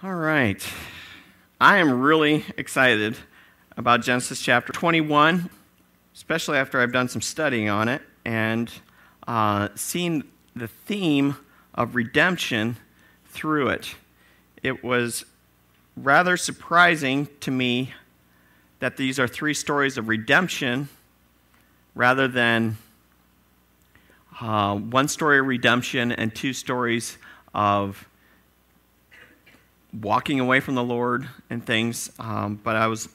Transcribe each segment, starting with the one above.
All right. I am really excited about Genesis chapter 21, especially after I've done some studying on it and uh, seen the theme of redemption through it. It was rather surprising to me that these are three stories of redemption rather than uh, one story of redemption and two stories of walking away from the Lord and things. Um, but I was,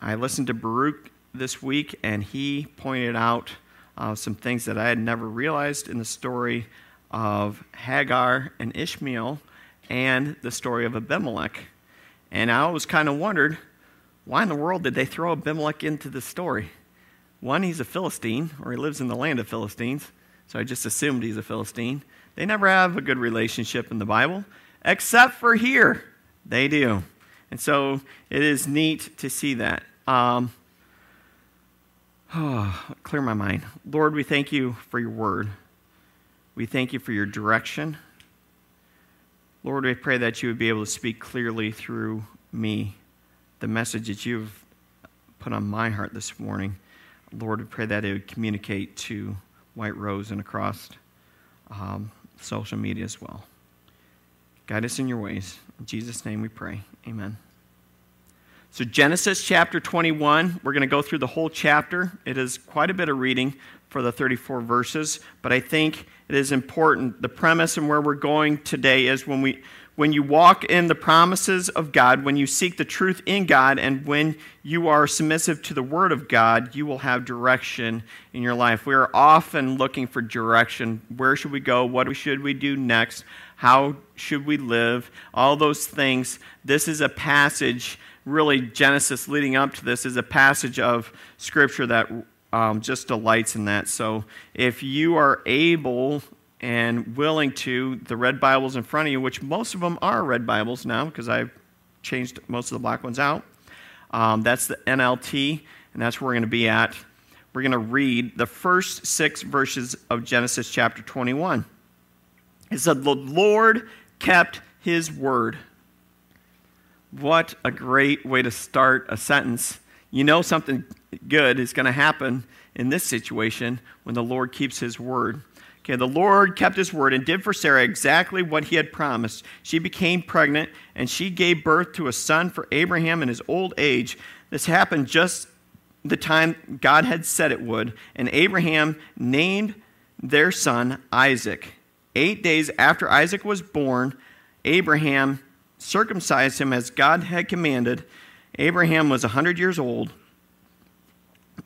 I listened to Baruch this week, and he pointed out uh, some things that I had never realized in the story of Hagar and Ishmael, and the story of Abimelech. And I always kind of wondered, why in the world did they throw Abimelech into the story? One, he's a Philistine, or he lives in the land of Philistines, so I just assumed he's a Philistine. They never have a good relationship in the Bible except for here. They do. And so it is neat to see that. Um, oh, clear my mind. Lord, we thank you for your word. We thank you for your direction. Lord, we pray that you would be able to speak clearly through me the message that you've put on my heart this morning. Lord, we pray that it would communicate to White Rose and across um, social media as well. Guide us in your ways. In Jesus' name we pray. Amen. So, Genesis chapter 21, we're going to go through the whole chapter. It is quite a bit of reading for the 34 verses, but I think it is important. The premise and where we're going today is when, we, when you walk in the promises of God, when you seek the truth in God, and when you are submissive to the Word of God, you will have direction in your life. We are often looking for direction. Where should we go? What should we do next? How should we live? All those things. This is a passage, really, Genesis leading up to this is a passage of Scripture that um, just delights in that. So if you are able and willing to, the red Bibles in front of you, which most of them are red Bibles now because I've changed most of the black ones out. Um, that's the NLT, and that's where we're going to be at. We're going to read the first six verses of Genesis chapter 21. It said, The Lord kept his word. What a great way to start a sentence. You know something good is going to happen in this situation when the Lord keeps his word. Okay, the Lord kept his word and did for Sarah exactly what he had promised. She became pregnant and she gave birth to a son for Abraham in his old age. This happened just the time God had said it would, and Abraham named their son Isaac. Eight days after Isaac was born, Abraham circumcised him as God had commanded. Abraham was a 100 years old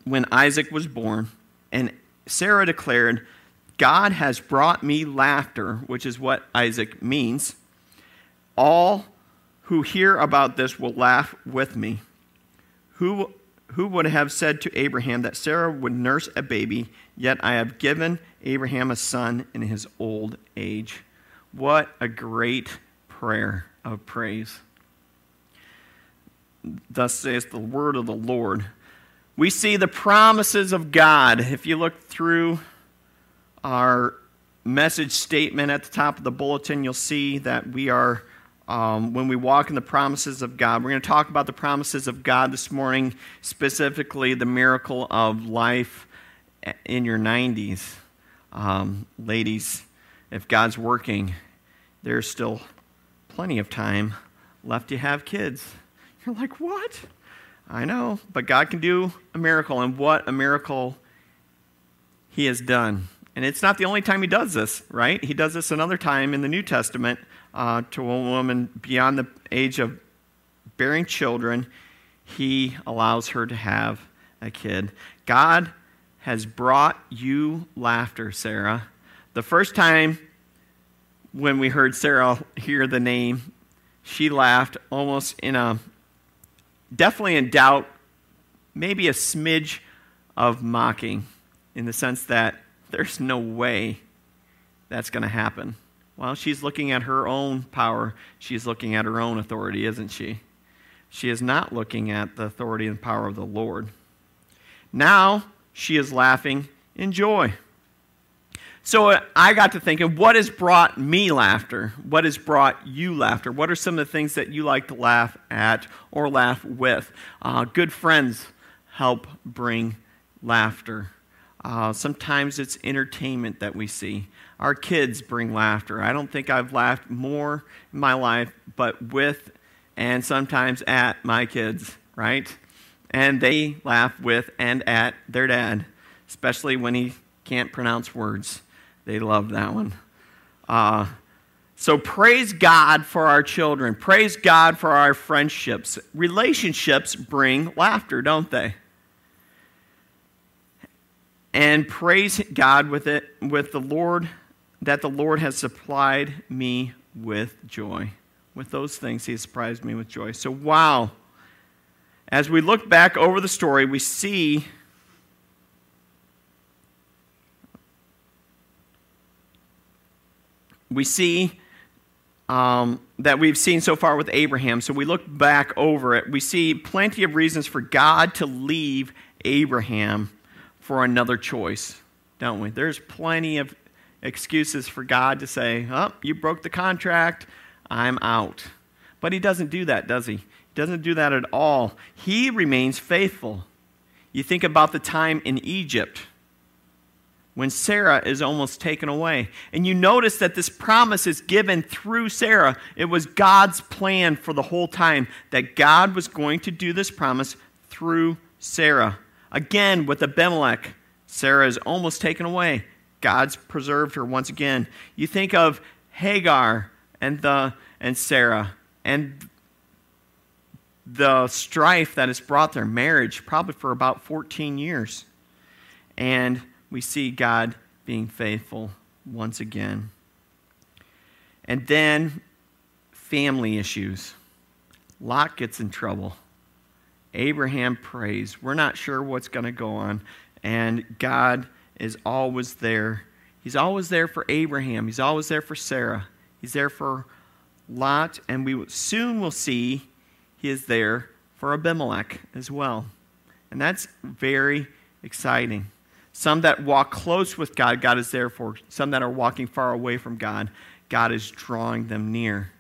when Isaac was born, and Sarah declared, God has brought me laughter, which is what Isaac means. All who hear about this will laugh with me. Who, who would have said to Abraham that Sarah would nurse a baby, yet I have given Abraham a son in his old age. What a great prayer of praise. Thus says the word of the Lord. We see the promises of God. If you look through our message statement at the top of the bulletin, you'll see that we are, um, when we walk in the promises of God, we're going to talk about the promises of God this morning, specifically the miracle of life in your 90s. Um, ladies, if God's working, there's still plenty of time left to have kids. You're like, what? I know, but God can do a miracle, and what a miracle He has done. And it's not the only time He does this, right? He does this another time in the New Testament uh, to a woman beyond the age of bearing children. He allows her to have a kid. God has brought you laughter, Sarah. The first time when we heard Sarah hear the name, she laughed almost in a, definitely in doubt, maybe a smidge of mocking, in the sense that there's no way that's going to happen. Well, she's looking at her own power. She's looking at her own authority, isn't she? She is not looking at the authority and power of the Lord. Now, she is laughing in joy. So I got to thinking, what has brought me laughter? What has brought you laughter? What are some of the things that you like to laugh at or laugh with? Uh, good friends help bring laughter. Uh, sometimes it's entertainment that we see. Our kids bring laughter. I don't think I've laughed more in my life, but with and sometimes at my kids, right? And they laugh with and at their dad, especially when he can't pronounce words. They love that one. Uh, so praise God for our children. Praise God for our friendships. Relationships bring laughter, don't they? And praise God with it with the Lord that the Lord has supplied me with joy. With those things, He has surprised me with joy. So, wow. As we look back over the story, we see we see um, that we've seen so far with Abraham. So we look back over it. We see plenty of reasons for God to leave Abraham for another choice, don't we? There's plenty of excuses for God to say, Oh, you broke the contract, I'm out. But he doesn't do that, does he? Doesn't do that at all. He remains faithful. You think about the time in Egypt when Sarah is almost taken away. And you notice that this promise is given through Sarah. It was God's plan for the whole time that God was going to do this promise through Sarah. Again, with Abimelech, Sarah is almost taken away. God's preserved her once again. You think of Hagar and, the, and Sarah and the strife that has brought their marriage, probably for about 14 years. And we see God being faithful once again. And then family issues. Lot gets in trouble. Abraham prays. We're not sure what's going to go on. And God is always there. He's always there for Abraham. He's always there for Sarah. He's there for Lot. And we soon will see he is there for Abimelech as well. And that's very exciting. Some that walk close with God, God is there for. Some that are walking far away from God, God is drawing them near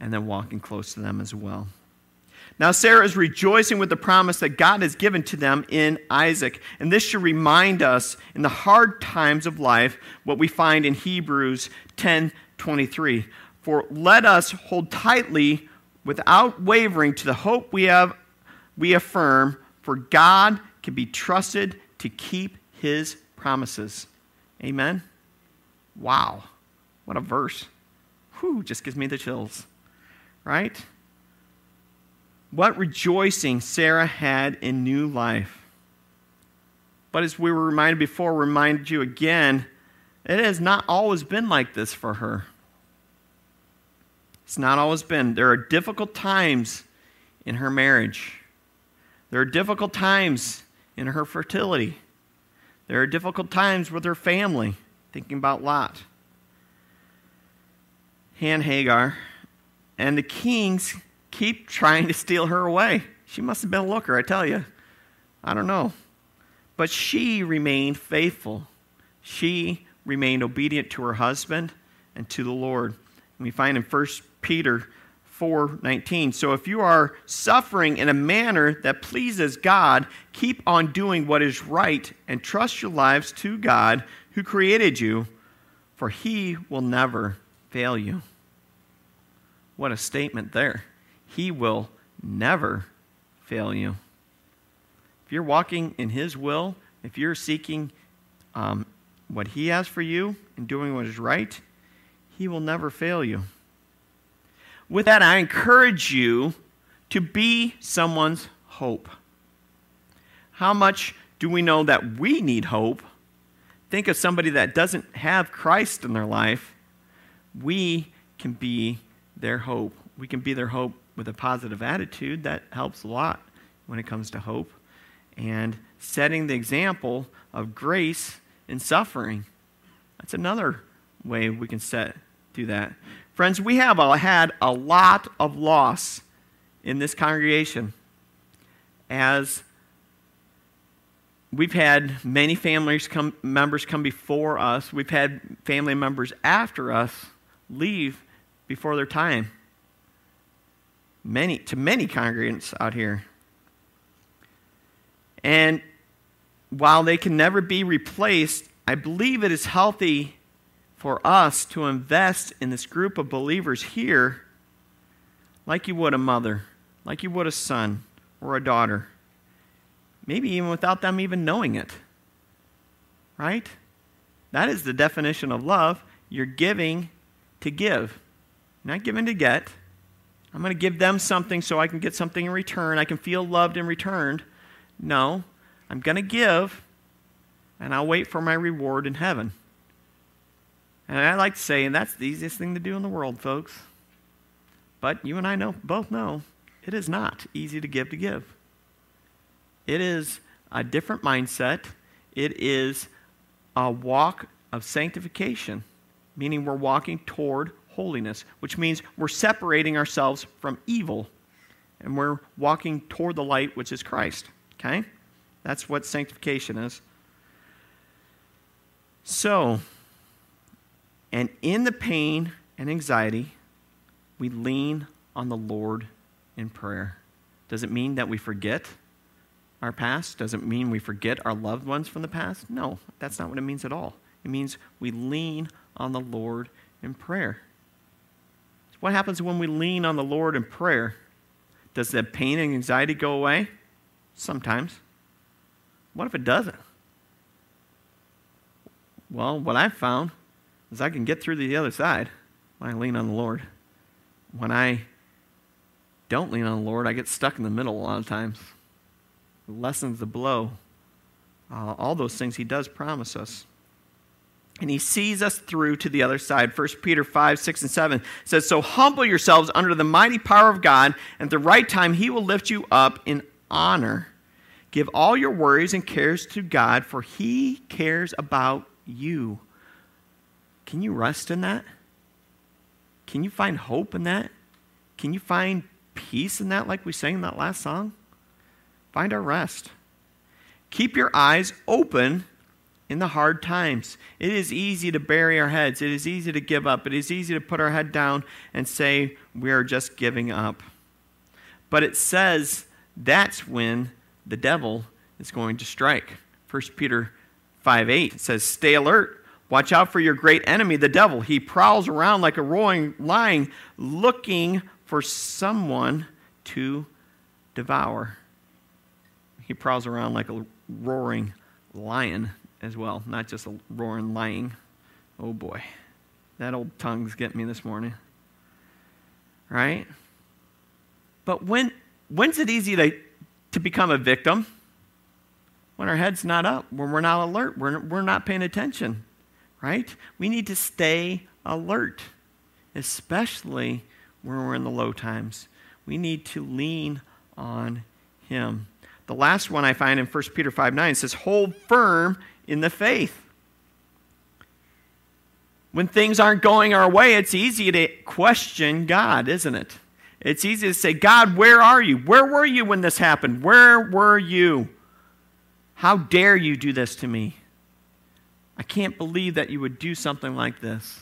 and then walking close to them as well. Now, Sarah is rejoicing with the promise that God has given to them in Isaac. And this should remind us in the hard times of life what we find in Hebrews 10 23. For let us hold tightly without wavering to the hope we have we affirm, for God can be trusted to keep his promises. Amen? Wow. What a verse. Whew, just gives me the chills. Right? What rejoicing Sarah had in new life. But as we were reminded before, remind you again, it has not always been like this for her. It's not always been. There are difficult times in her marriage. There are difficult times in her fertility. There are difficult times with her family, thinking about Lot, and Hagar, and the kings keep trying to steal her away. She must have been a looker, I tell you. I don't know. But she remained faithful. She remained obedient to her husband and to the Lord. And we find in 1 Peter 4:19. So if you are suffering in a manner that pleases God, keep on doing what is right and trust your lives to God who created you, for he will never fail you. What a statement there. He will never fail you. If you're walking in his will, if you're seeking um, what he has for you and doing what is right, he will never fail you. With that, I encourage you to be someone's hope. How much do we know that we need hope? Think of somebody that doesn't have Christ in their life. We can be their hope. We can be their hope with a positive attitude. That helps a lot when it comes to hope. And setting the example of grace in suffering. That's another way we can set do that. Friends, we have had a lot of loss in this congregation as we've had many families come, members come before us. We've had family members after us leave before their time. Many to many congregants out here. And while they can never be replaced, I believe it is healthy for us to invest in this group of believers here like you would a mother, like you would a son or a daughter. Maybe even without them even knowing it. Right? That is the definition of love. You're giving to give, not giving to get. I'm going to give them something so I can get something in return. I can feel loved in return. No, I'm going to give, and I'll wait for my reward in heaven. And I like to say, and that's the easiest thing to do in the world, folks. But you and I know, both know, it is not easy to give to give. It is a different mindset. It is a walk of sanctification, meaning we're walking toward holiness, which means we're separating ourselves from evil and we're walking toward the light, which is Christ. Okay? That's what sanctification is. So, and in the pain and anxiety, we lean on the Lord in prayer. Does it mean that we forget our past? Does it mean we forget our loved ones from the past? No, that's not what it means at all. It means we lean on the Lord in prayer. So what happens when we lean on the Lord in prayer? Does that pain and anxiety go away? Sometimes. What if it doesn't? Well, what I've found is I can get through to the other side when I lean on the Lord. When I don't lean on the Lord, I get stuck in the middle a lot of times. It lessens the blow. Uh, all those things He does promise us. And He sees us through to the other side. 1 Peter 5, 6, and 7 says, So humble yourselves under the mighty power of God, and at the right time He will lift you up in honor. Give all your worries and cares to God, for He cares about you. Can you rest in that? Can you find hope in that? Can you find peace in that, like we sang in that last song? Find our rest. Keep your eyes open in the hard times. It is easy to bury our heads. It is easy to give up. It is easy to put our head down and say we are just giving up. But it says that's when the devil is going to strike. 1 Peter 5 8 says, Stay alert. Watch out for your great enemy, the devil. He prowls around like a roaring lion, looking for someone to devour. He prowls around like a roaring lion as well, not just a roaring lion. Oh boy, that old tongue's getting me this morning. Right? But when, when's it easy to, to become a victim? When our head's not up, when we're not alert, we're, we're not paying attention right? We need to stay alert, especially when we're in the low times. We need to lean on Him. The last one I find in 1 Peter 5 9 says, Hold firm in the faith. When things aren't going our way, it's easy to question God, isn't it? It's easy to say, God, where are you? Where were you when this happened? Where were you? How dare you do this to me? I can't believe that you would do something like this.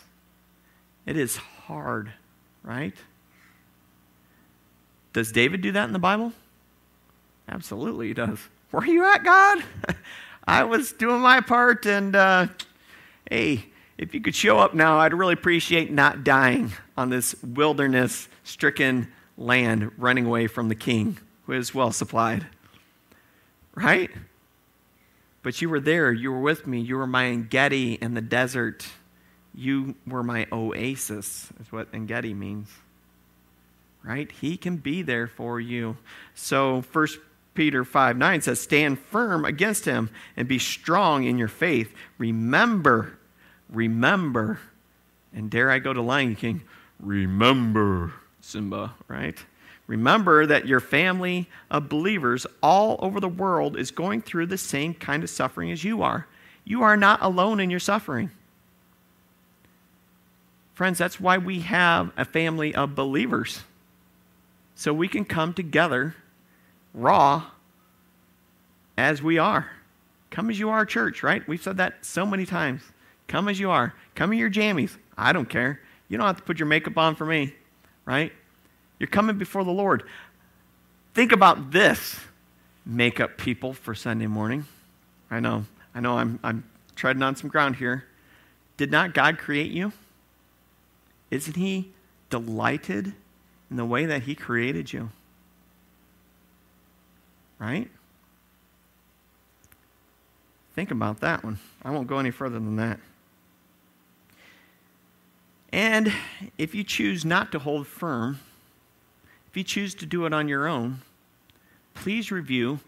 It is hard, right? Does David do that in the Bible? Absolutely, he does. Where are you at, God? I was doing my part, and uh, hey, if you could show up now, I'd really appreciate not dying on this wilderness stricken land running away from the king who is well supplied. Right? But you were there. You were with me. You were my Engedi in the desert. You were my oasis, is what Engedi means. Right? He can be there for you. So First Peter 5 9 says, Stand firm against him and be strong in your faith. Remember, remember, and dare I go to Lion King, remember Simba, right? Remember that your family of believers all over the world is going through the same kind of suffering as you are. You are not alone in your suffering. Friends, that's why we have a family of believers. So we can come together raw as we are. Come as you are, church, right? We've said that so many times. Come as you are. Come in your jammies. I don't care. You don't have to put your makeup on for me, right? You're coming before the Lord. Think about this, makeup people for Sunday morning. I know, I know I'm, I'm treading on some ground here. Did not God create you? Isn't He delighted in the way that He created you? Right? Think about that one. I won't go any further than that. And if you choose not to hold firm, if you choose to do it on your own, please review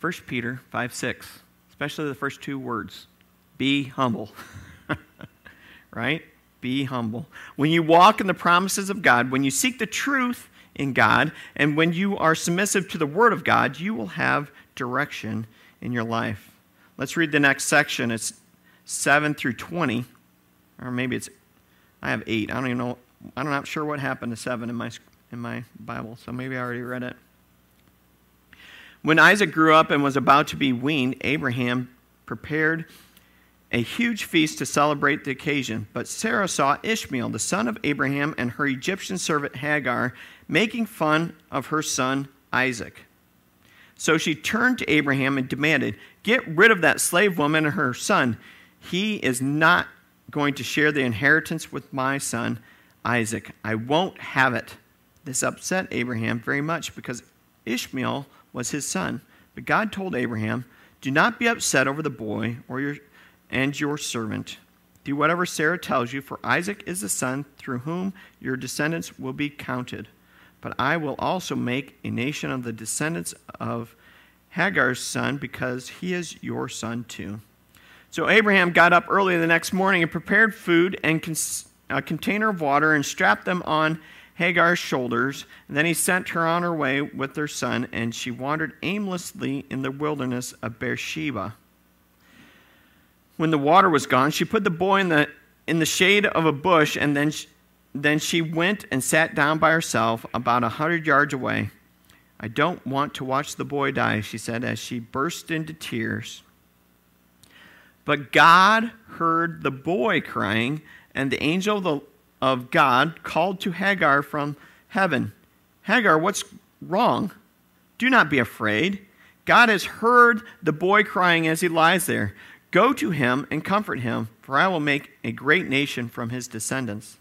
1 Peter 5 6, especially the first two words be humble. right? Be humble. When you walk in the promises of God, when you seek the truth in God, and when you are submissive to the Word of God, you will have direction in your life. Let's read the next section. It's 7 through 20, or maybe it's, I have 8. I don't even know, I'm not sure what happened to 7 in my, in my Bible, so maybe I already read it. When Isaac grew up and was about to be weaned, Abraham prepared a huge feast to celebrate the occasion. But Sarah saw Ishmael, the son of Abraham, and her Egyptian servant Hagar making fun of her son Isaac. So she turned to Abraham and demanded, Get rid of that slave woman and her son. He is not going to share the inheritance with my son Isaac. I won't have it. This upset Abraham very much because Ishmael was his son. But God told Abraham, Do not be upset over the boy or your and your servant. Do whatever Sarah tells you, for Isaac is the son through whom your descendants will be counted. But I will also make a nation of the descendants of Hagar's son, because he is your son too. So Abraham got up early the next morning and prepared food and a container of water and strapped them on Hagar's shoulders. And then he sent her on her way with her son, and she wandered aimlessly in the wilderness of Beersheba. When the water was gone, she put the boy in the, in the shade of a bush, and then she, then she went and sat down by herself about a hundred yards away. I don't want to watch the boy die, she said as she burst into tears. But God heard the boy crying, and the angel of, the, of God called to Hagar from heaven Hagar, what's wrong? Do not be afraid. God has heard the boy crying as he lies there. Go to him and comfort him, for I will make a great nation from his descendants.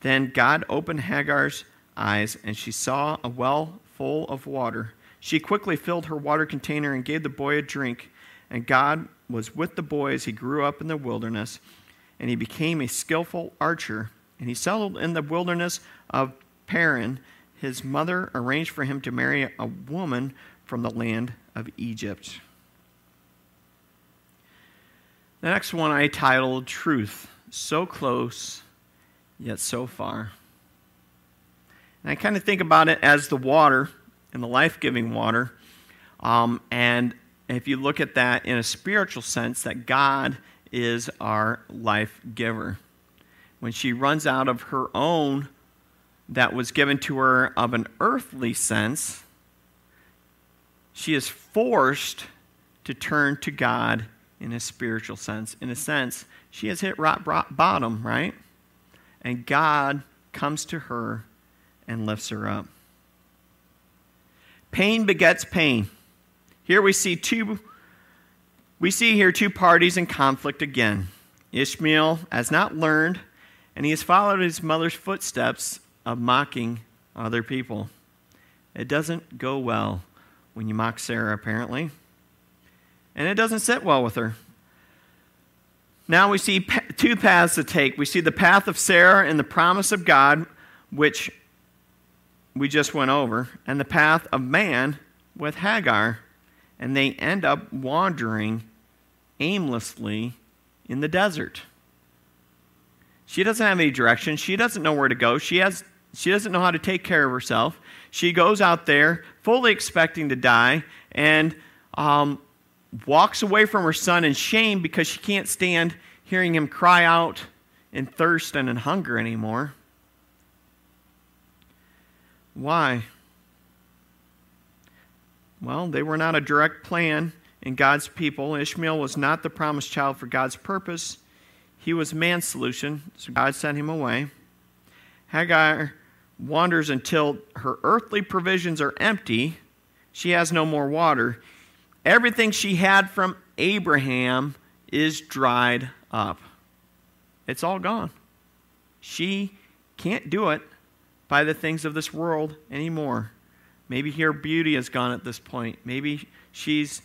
Then God opened Hagar's eyes, and she saw a well full of water. She quickly filled her water container and gave the boy a drink. And God was with the boy as he grew up in the wilderness, and he became a skillful archer. And he settled in the wilderness of Paran. His mother arranged for him to marry a woman from the land of Egypt. The next one I titled Truth So Close, Yet So Far. And I kind of think about it as the water and the life giving water. Um, and if you look at that in a spiritual sense, that God is our life giver. When she runs out of her own that was given to her of an earthly sense, she is forced to turn to God in a spiritual sense. In a sense, she has hit rock bottom, right? And God comes to her and lifts her up. Pain begets pain. Here we see two we see here two parties in conflict again. Ishmael has not learned, and he has followed his mother's footsteps of mocking other people. It doesn't go well when you mock Sarah, apparently and it doesn't sit well with her. Now we see two paths to take. We see the path of Sarah and the promise of God, which we just went over, and the path of man with Hagar, and they end up wandering aimlessly in the desert. She doesn't have any direction. She doesn't know where to go. She, has, she doesn't know how to take care of herself. She goes out there fully expecting to die, and um, walks away from her son in shame because she can't stand hearing him cry out in thirst and in hunger anymore. Why? Well, they were not a direct plan in God's people. Ishmael was not the promised child for God's purpose, he was man's solution, so God sent him away. Hagar wanders until her earthly provisions are empty. She has no more water. Everything she had from Abraham is dried up. It's all gone. She can't do it by the things of this world anymore. Maybe her beauty is gone at this point. Maybe she's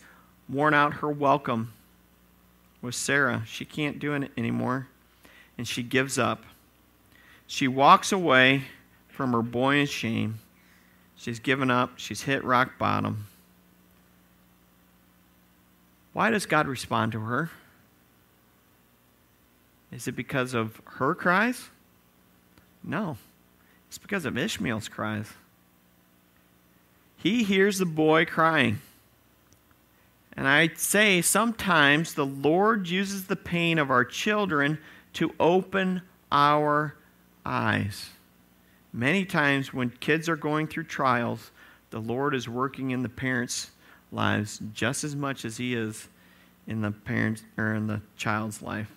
worn out her welcome with Sarah. She can't do it anymore, and she gives up. She walks away from her boy in shame. She's given up. She's hit rock bottom. Why does God respond to her? Is it because of her cries? No. It's because of Ishmael's cries. He hears the boy crying. And I say sometimes the Lord uses the pain of our children to open our eyes. Many times when kids are going through trials, the Lord is working in the parents' lives just as much as he is in the parents or in the child's life.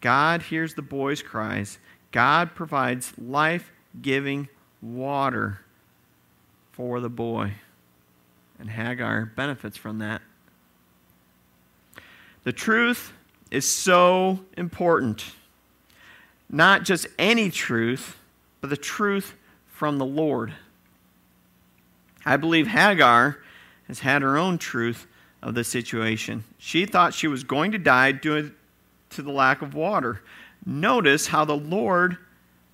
God hears the boy's cries. God provides life-giving water for the boy. And Hagar benefits from that. The truth is so important. Not just any truth, but the truth from the Lord. I believe Hagar has had her own truth of the situation. She thought she was going to die due to the lack of water. Notice how the Lord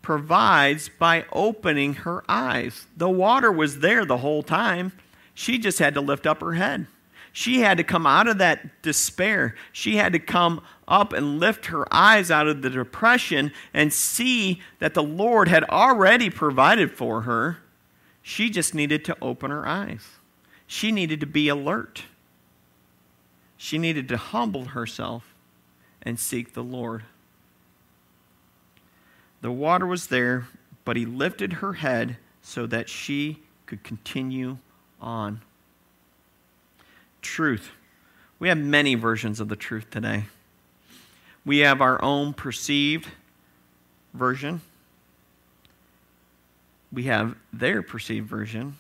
provides by opening her eyes. The water was there the whole time. She just had to lift up her head. She had to come out of that despair. She had to come up and lift her eyes out of the depression and see that the Lord had already provided for her. She just needed to open her eyes. She needed to be alert. She needed to humble herself and seek the Lord. The water was there, but he lifted her head so that she could continue on. Truth. We have many versions of the truth today. We have our own perceived version. We have their perceived version.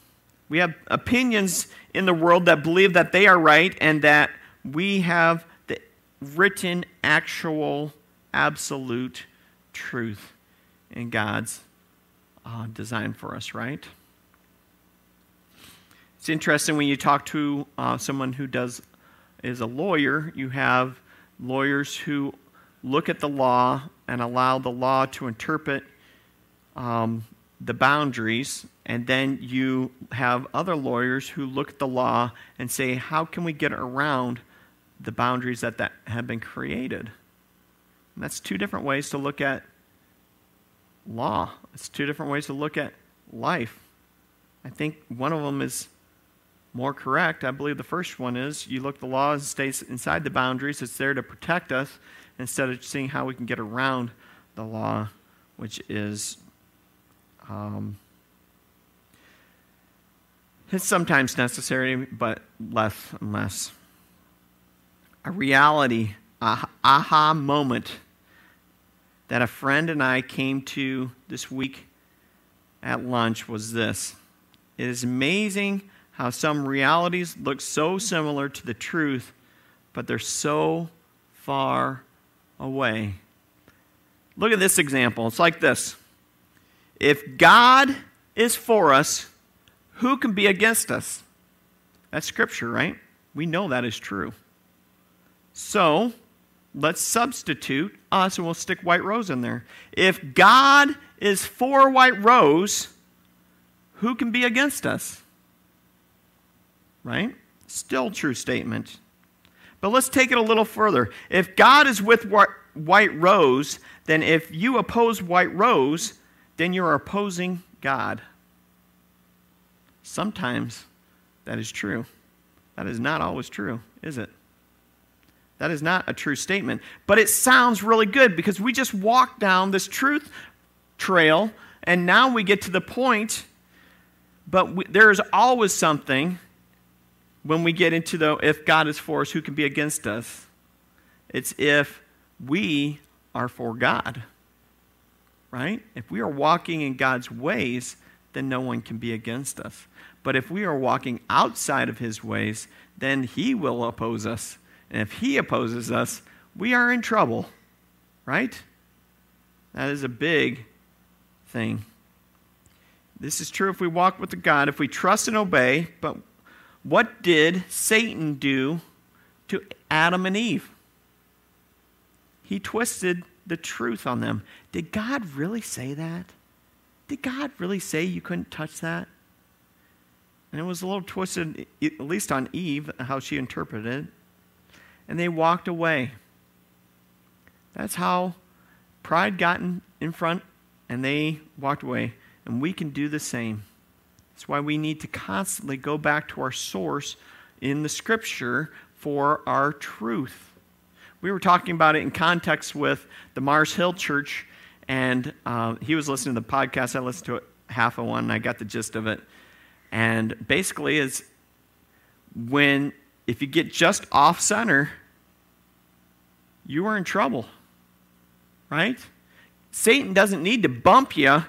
We have opinions in the world that believe that they are right and that we have the written, actual, absolute truth in God's uh, design for us, right? It's interesting when you talk to uh, someone who does is a lawyer. You have lawyers who look at the law and allow the law to interpret um, the boundaries, and then you have other lawyers who look at the law and say, how can we get around the boundaries that, that have been created? And that's two different ways to look at law. It's two different ways to look at life. I think one of them is more correct. I believe the first one is you look the law stays inside the boundaries. It's there to protect us instead of seeing how we can get around the law, which is um, it's sometimes necessary, but less and less. A reality, a aha moment that a friend and I came to this week at lunch was this. It is amazing how some realities look so similar to the truth, but they're so far away. Look at this example. It's like this If God is for us, who can be against us? That's scripture, right? We know that is true. So, let's substitute us and we'll stick White Rose in there. If God is for White Rose, who can be against us? Right? Still true statement. But let's take it a little further. If God is with White Rose, then if you oppose White Rose, then you're opposing God. Sometimes that is true. That is not always true, is it? That is not a true statement. But it sounds really good because we just walked down this truth trail and now we get to the point, but we, there is always something when we get into the if God is for us, who can be against us? It's if we are for God. Right? If we are walking in God's ways, then no one can be against us. But if we are walking outside of his ways, then he will oppose us. And if he opposes us, we are in trouble. Right? That is a big thing. This is true if we walk with God, if we trust and obey. But what did Satan do to Adam and Eve? He twisted the truth on them. Did God really say that? Did God really say you couldn't touch that? And it was a little twisted, at least on Eve, how she interpreted it. And they walked away. That's how pride got in, in front, and they walked away. And we can do the same. That's why we need to constantly go back to our source in the scripture for our truth. We were talking about it in context with the Mars Hill Church, and uh, he was listening to the podcast. I listened to it half of one, and I got the gist of it. And basically, is when if you get just off center, you are in trouble, right? Satan doesn't need to bump you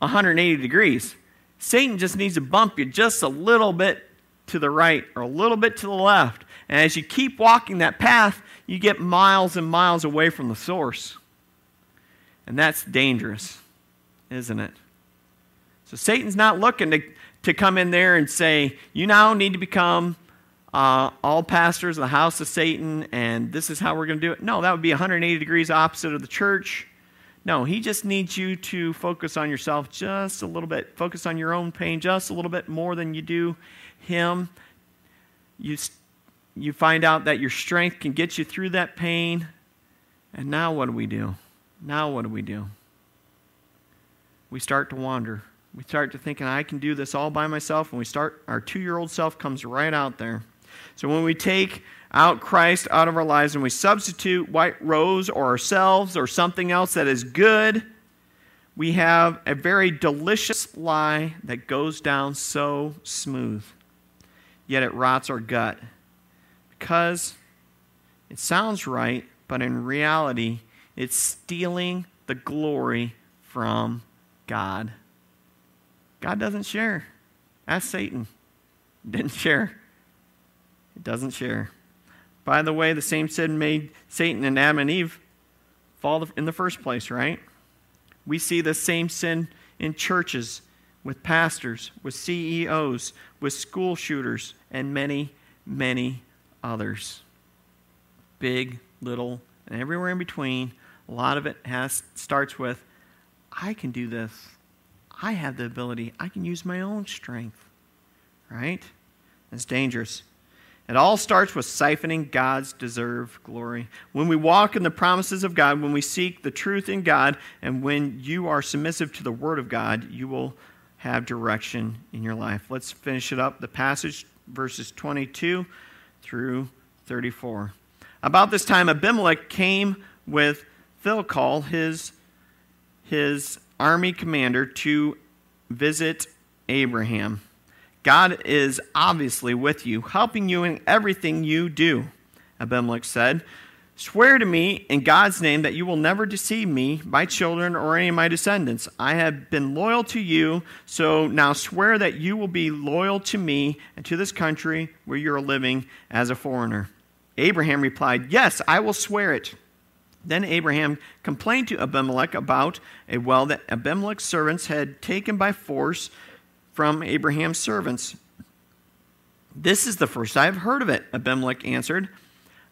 180 degrees. Satan just needs to bump you just a little bit to the right or a little bit to the left. And as you keep walking that path, you get miles and miles away from the source. And that's dangerous, isn't it? So Satan's not looking to, to come in there and say, you now need to become uh, all pastors of the house of Satan, and this is how we're going to do it. No, that would be 180 degrees opposite of the church. No, he just needs you to focus on yourself just a little bit. Focus on your own pain just a little bit more than you do him. You, you find out that your strength can get you through that pain. And now what do we do? Now what do we do? We start to wander. We start to thinking, I can do this all by myself. And we start, our two year old self comes right out there. So when we take out Christ out of our lives and we substitute white rose or ourselves or something else that is good, we have a very delicious lie that goes down so smooth. Yet it rots our gut because it sounds right, but in reality, it's stealing the glory from God. God doesn't share. Ask Satan. Didn't share. It doesn't share. By the way, the same sin made Satan and Adam and Eve fall in the first place, right? We see the same sin in churches, with pastors, with CEOs, with school shooters, and many, many others. Big, little, and everywhere in between. A lot of it has starts with, I can do this. I have the ability. I can use my own strength. Right? It's dangerous. It all starts with siphoning God's deserved glory. When we walk in the promises of God, when we seek the truth in God, and when you are submissive to the Word of God, you will have direction in your life. Let's finish it up. The passage, verses 22 through 34. About this time, Abimelech came with Phicol, his, his army commander, to visit Abraham. God is obviously with you, helping you in everything you do. Abimelech said, Swear to me in God's name that you will never deceive me, my children, or any of my descendants. I have been loyal to you, so now swear that you will be loyal to me and to this country where you are living as a foreigner. Abraham replied, Yes, I will swear it. Then Abraham complained to Abimelech about a well that Abimelech's servants had taken by force from Abraham's servants. This is the first I have heard of it, Abimelech answered.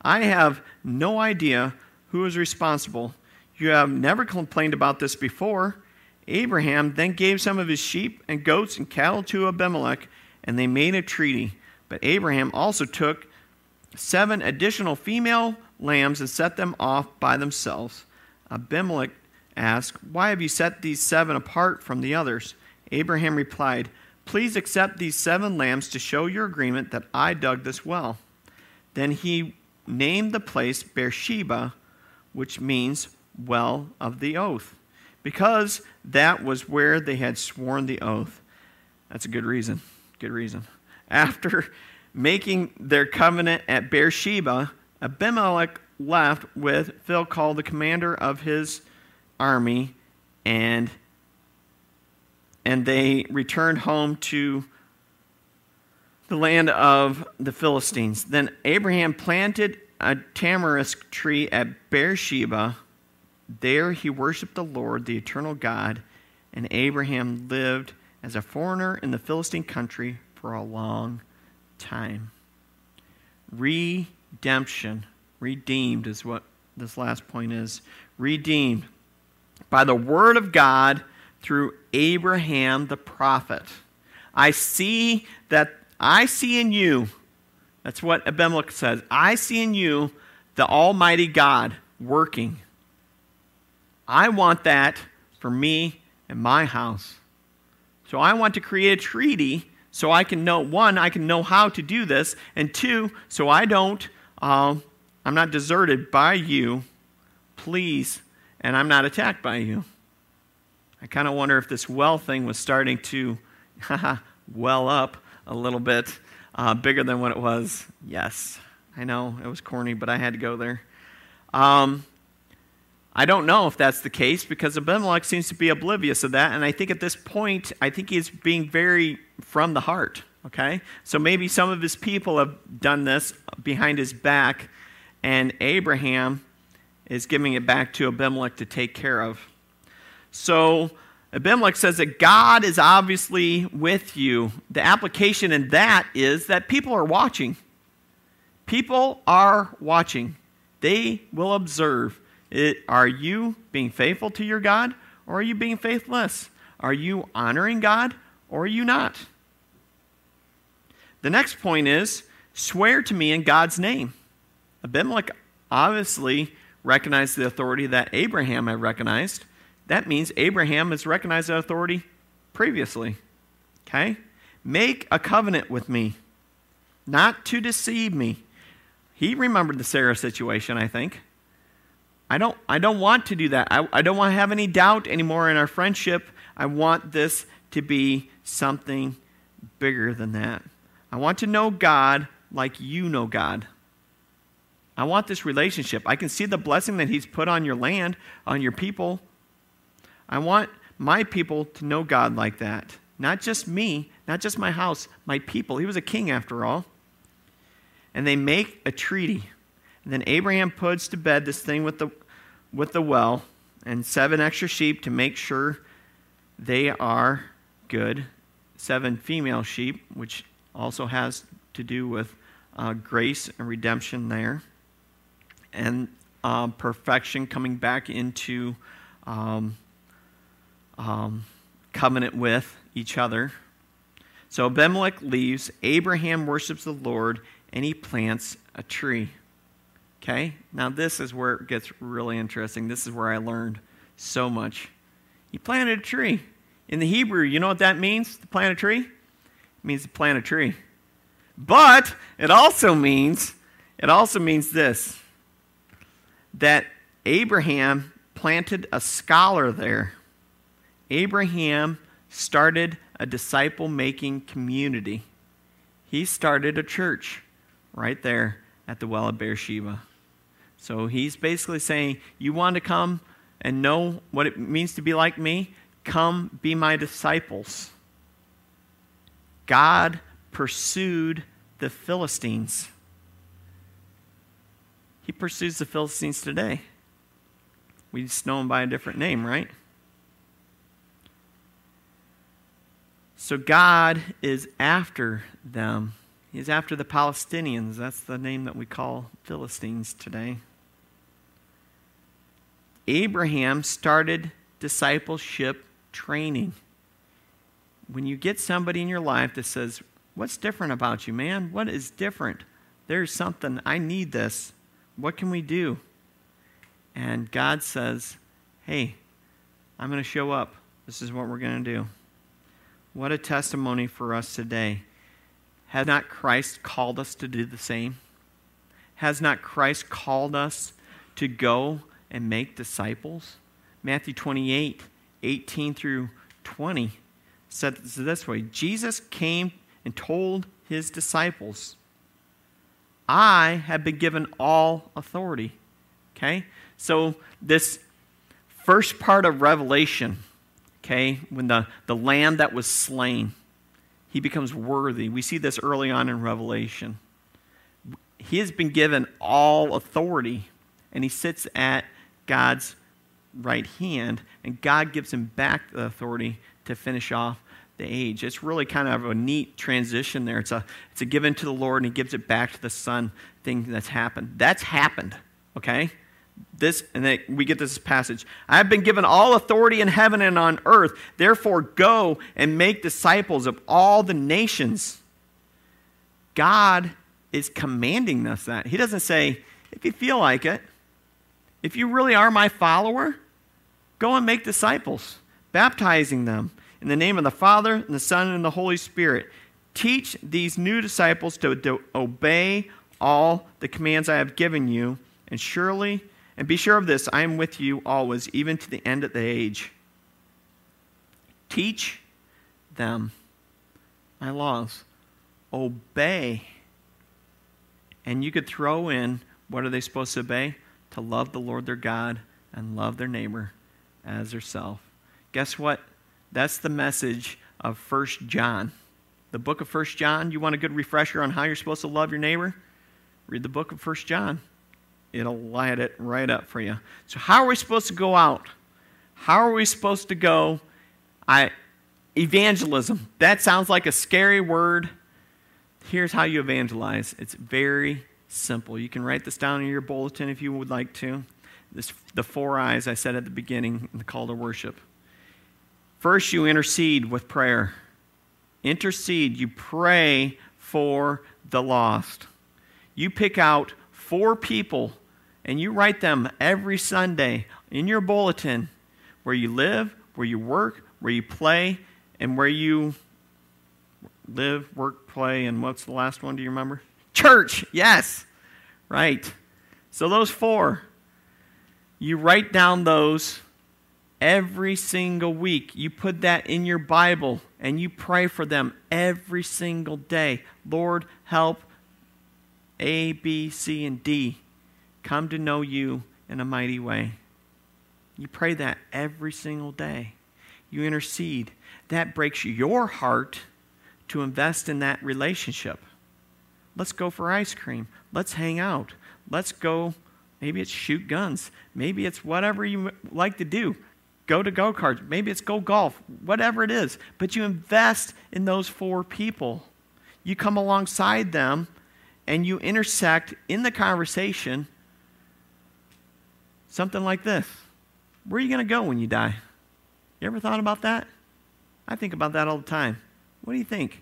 I have no idea who is responsible. You have never complained about this before. Abraham then gave some of his sheep and goats and cattle to Abimelech, and they made a treaty. But Abraham also took seven additional female lambs and set them off by themselves. Abimelech asked, Why have you set these seven apart from the others? Abraham replied, Please accept these seven lambs to show your agreement that I dug this well. Then he named the place Beersheba, which means well of the oath, because that was where they had sworn the oath. That's a good reason. Good reason. After making their covenant at Beersheba, Abimelech left with Phicol, the commander of his army, and, and they returned home to the land of the Philistines. Then Abraham planted a tamarisk tree at Beersheba. There he worshiped the Lord, the eternal God, and Abraham lived as a foreigner in the Philistine country for a long time. Redemption. Redeemed is what this last point is. Redeemed by the word of God through Abraham the prophet. I see that I see in you, that's what Abimelech says, I see in you the Almighty God working. I want that for me and my house. So I want to create a treaty so I can know, one, I can know how to do this, and two, so I don't, uh, I'm not deserted by you, please, and I'm not attacked by you. I kind of wonder if this well thing was starting to well up a little bit uh, bigger than what it was. Yes, I know it was corny, but I had to go there. Um, I don't know if that's the case because Abimelech seems to be oblivious of that. And I think at this point, I think he's being very from the heart. Okay? So maybe some of his people have done this behind his back, and Abraham is giving it back to Abimelech to take care of. So Abimelech says that God is obviously with you. The application in that is that people are watching. People are watching, they will observe. It, are you being faithful to your God or are you being faithless? Are you honoring God or are you not? The next point is swear to me in God's name. Abimelech obviously recognized the authority that Abraham had recognized. That means Abraham has recognized that authority previously. Okay? Make a covenant with me, not to deceive me. He remembered the Sarah situation, I think. I don't, I don't want to do that. I, I don't want to have any doubt anymore in our friendship. I want this to be something bigger than that. I want to know God like you know God. I want this relationship. I can see the blessing that He's put on your land, on your people. I want my people to know God like that. Not just me, not just my house, my people. He was a king after all. And they make a treaty. And then Abraham puts to bed this thing with the with the well and seven extra sheep to make sure they are good. Seven female sheep, which also has to do with uh, grace and redemption there. And uh, perfection coming back into um, um, covenant with each other. So Abimelech leaves, Abraham worships the Lord, and he plants a tree. Okay? Now, this is where it gets really interesting. This is where I learned so much. He planted a tree. In the Hebrew, you know what that means to plant a tree? It means to plant a tree. But it also means, it also means this that Abraham planted a scholar there. Abraham started a disciple making community. He started a church right there at the well of Beersheba. So he's basically saying, You want to come and know what it means to be like me? Come be my disciples. God pursued the Philistines. He pursues the Philistines today. We just know them by a different name, right? So God is after them. He's after the Palestinians. That's the name that we call Philistines today. Abraham started discipleship training. When you get somebody in your life that says, What's different about you, man? What is different? There's something, I need this. What can we do? And God says, Hey, I'm going to show up. This is what we're going to do. What a testimony for us today. Has not Christ called us to do the same? Has not Christ called us to go and make disciples? Matthew 28 18 through 20 said this way Jesus came and told his disciples, I have been given all authority. Okay? So, this first part of Revelation, okay, when the, the lamb that was slain, he becomes worthy. We see this early on in Revelation. He has been given all authority, and he sits at God's right hand, and God gives him back the authority to finish off the age. It's really kind of a neat transition there. It's a, it's a given to the Lord, and he gives it back to the Son thing that's happened. That's happened, okay? This and we get this passage. I have been given all authority in heaven and on earth. Therefore go and make disciples of all the nations. God is commanding us that. He doesn't say if you feel like it if you really are my follower go and make disciples baptizing them in the name of the father and the son and the holy spirit. Teach these new disciples to, to obey all the commands i have given you and surely and be sure of this I am with you always, even to the end of the age. Teach them my laws. Obey. And you could throw in what are they supposed to obey? To love the Lord their God and love their neighbor as their self. Guess what? That's the message of First John. The book of First John, you want a good refresher on how you're supposed to love your neighbor? Read the book of First John it'll light it right up for you. So, how are we supposed to go out? How are we supposed to go? I, evangelism. That sounds like a scary word. Here's how you evangelize it's very simple. You can write this down in your bulletin if you would like to. This, the four eyes I said at the beginning in the call to worship. First, you intercede with prayer. Intercede, you pray for the lost. You pick out four people and you write them every Sunday in your bulletin where you live, where you work, where you play, and where you live, work, play, and what's the last one? Do you remember? Church, yes. Right. So those four, you write down those every single week. You put that in your Bible and you pray for them every single day. Lord, help A, B, C, and D come to know you in a mighty way. You pray that every single day. You intercede. That breaks your heart to invest in that relationship. Let's go for ice cream. Let's hang out. Let's go. Maybe it's shoot guns. Maybe it's whatever you like to do. Go to go karts. Maybe it's go golf. Whatever it is. But you invest in those four people. You come alongside them and you intersect in the conversation Something like this Where are you going to go when you die? You ever thought about that? I think about that all the time. What do you think?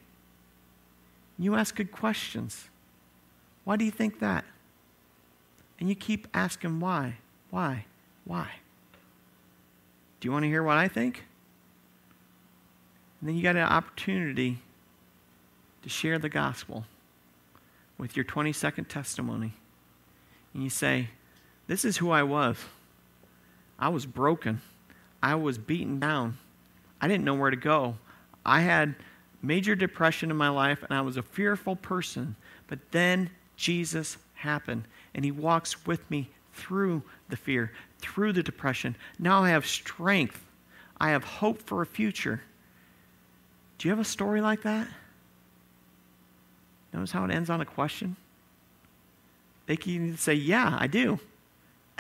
You ask good questions. Why do you think that? And you keep asking why, why, why. Do you want to hear what I think? And then you got an opportunity to share the gospel with your 20 second testimony. And you say, this is who I was. I was broken. I was beaten down. I didn't know where to go. I had major depression in my life and I was a fearful person. But then Jesus happened and he walks with me through the fear, through the depression. Now I have strength. I have hope for a future. Do you have a story like that? Notice how it ends on a question? They can say, Yeah, I do.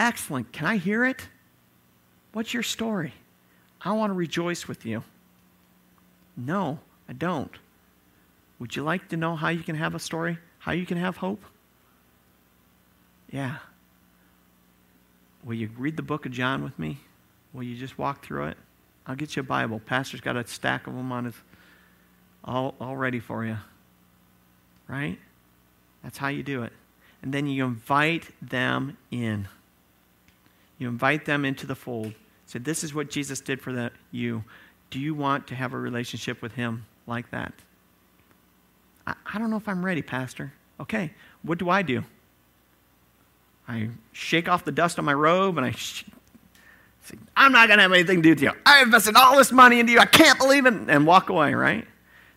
Excellent. Can I hear it? What's your story? I want to rejoice with you. No, I don't. Would you like to know how you can have a story? How you can have hope? Yeah. Will you read the book of John with me? Will you just walk through it? I'll get you a Bible. Pastor's got a stack of them on his all, all ready for you. Right? That's how you do it. And then you invite them in. You invite them into the fold. Say, this is what Jesus did for the, you. Do you want to have a relationship with him like that? I, I don't know if I'm ready, Pastor. Okay, what do I do? I shake off the dust on my robe and I sh- say, I'm not going to have anything to do with you. I invested all this money into you. I can't believe it. And walk away, right?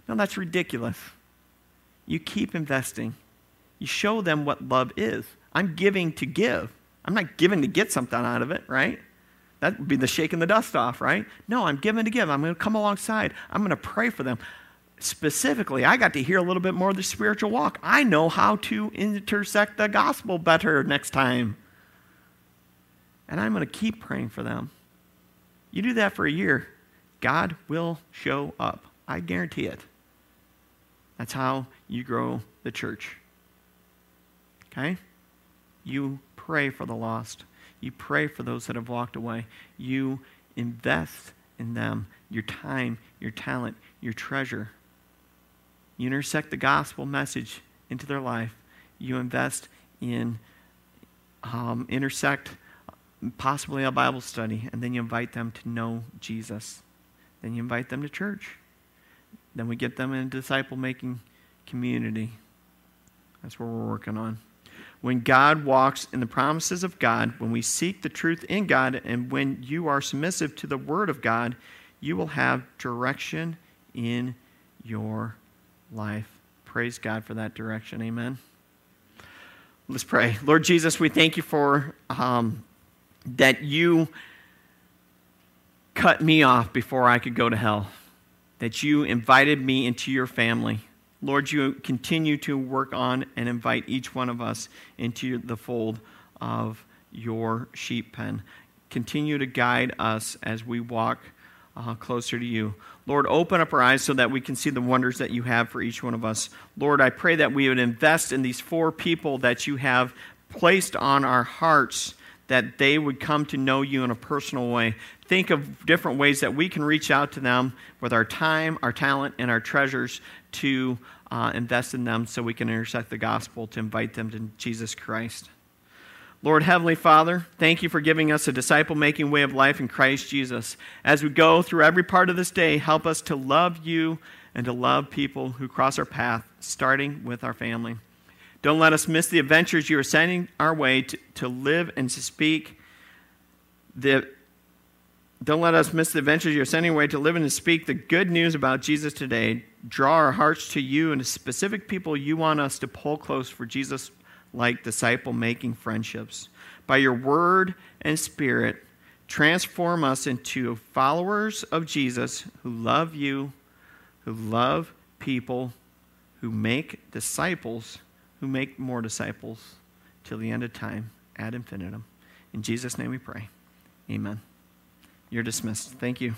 No, that's ridiculous. You keep investing. You show them what love is. I'm giving to give. I'm not giving to get something out of it, right? That would be the shaking the dust off, right? No, I'm giving to give. I'm going to come alongside. I'm going to pray for them. Specifically, I got to hear a little bit more of the spiritual walk. I know how to intersect the gospel better next time. And I'm going to keep praying for them. You do that for a year, God will show up. I guarantee it. That's how you grow the church. Okay? You pray for the lost. You pray for those that have walked away. You invest in them your time, your talent, your treasure. You intersect the gospel message into their life. You invest in, um, intersect possibly a Bible study, and then you invite them to know Jesus. Then you invite them to church. Then we get them in a disciple making community. That's what we're working on. When God walks in the promises of God, when we seek the truth in God, and when you are submissive to the Word of God, you will have direction in your life. Praise God for that direction. Amen. Let's pray. Lord Jesus, we thank you for um, that you cut me off before I could go to hell, that you invited me into your family. Lord, you continue to work on and invite each one of us into the fold of your sheep pen. Continue to guide us as we walk uh, closer to you. Lord, open up our eyes so that we can see the wonders that you have for each one of us. Lord, I pray that we would invest in these four people that you have placed on our hearts that they would come to know you in a personal way. Think of different ways that we can reach out to them with our time, our talent, and our treasures to uh, invest in them so we can intersect the gospel to invite them to Jesus Christ. Lord Heavenly Father, thank you for giving us a disciple making way of life in Christ Jesus. As we go through every part of this day, help us to love you and to love people who cross our path, starting with our family. Don't let us miss the adventures you are sending our way to, to live and to speak. The, don't let us miss the adventures you're sending away to live and to speak the good news about Jesus today. Draw our hearts to you and to specific people you want us to pull close for Jesus like disciple making friendships. By your word and spirit, transform us into followers of Jesus who love you, who love people, who make disciples who make more disciples till the end of time ad infinitum. In Jesus' name we pray. Amen. You're dismissed. Thank you.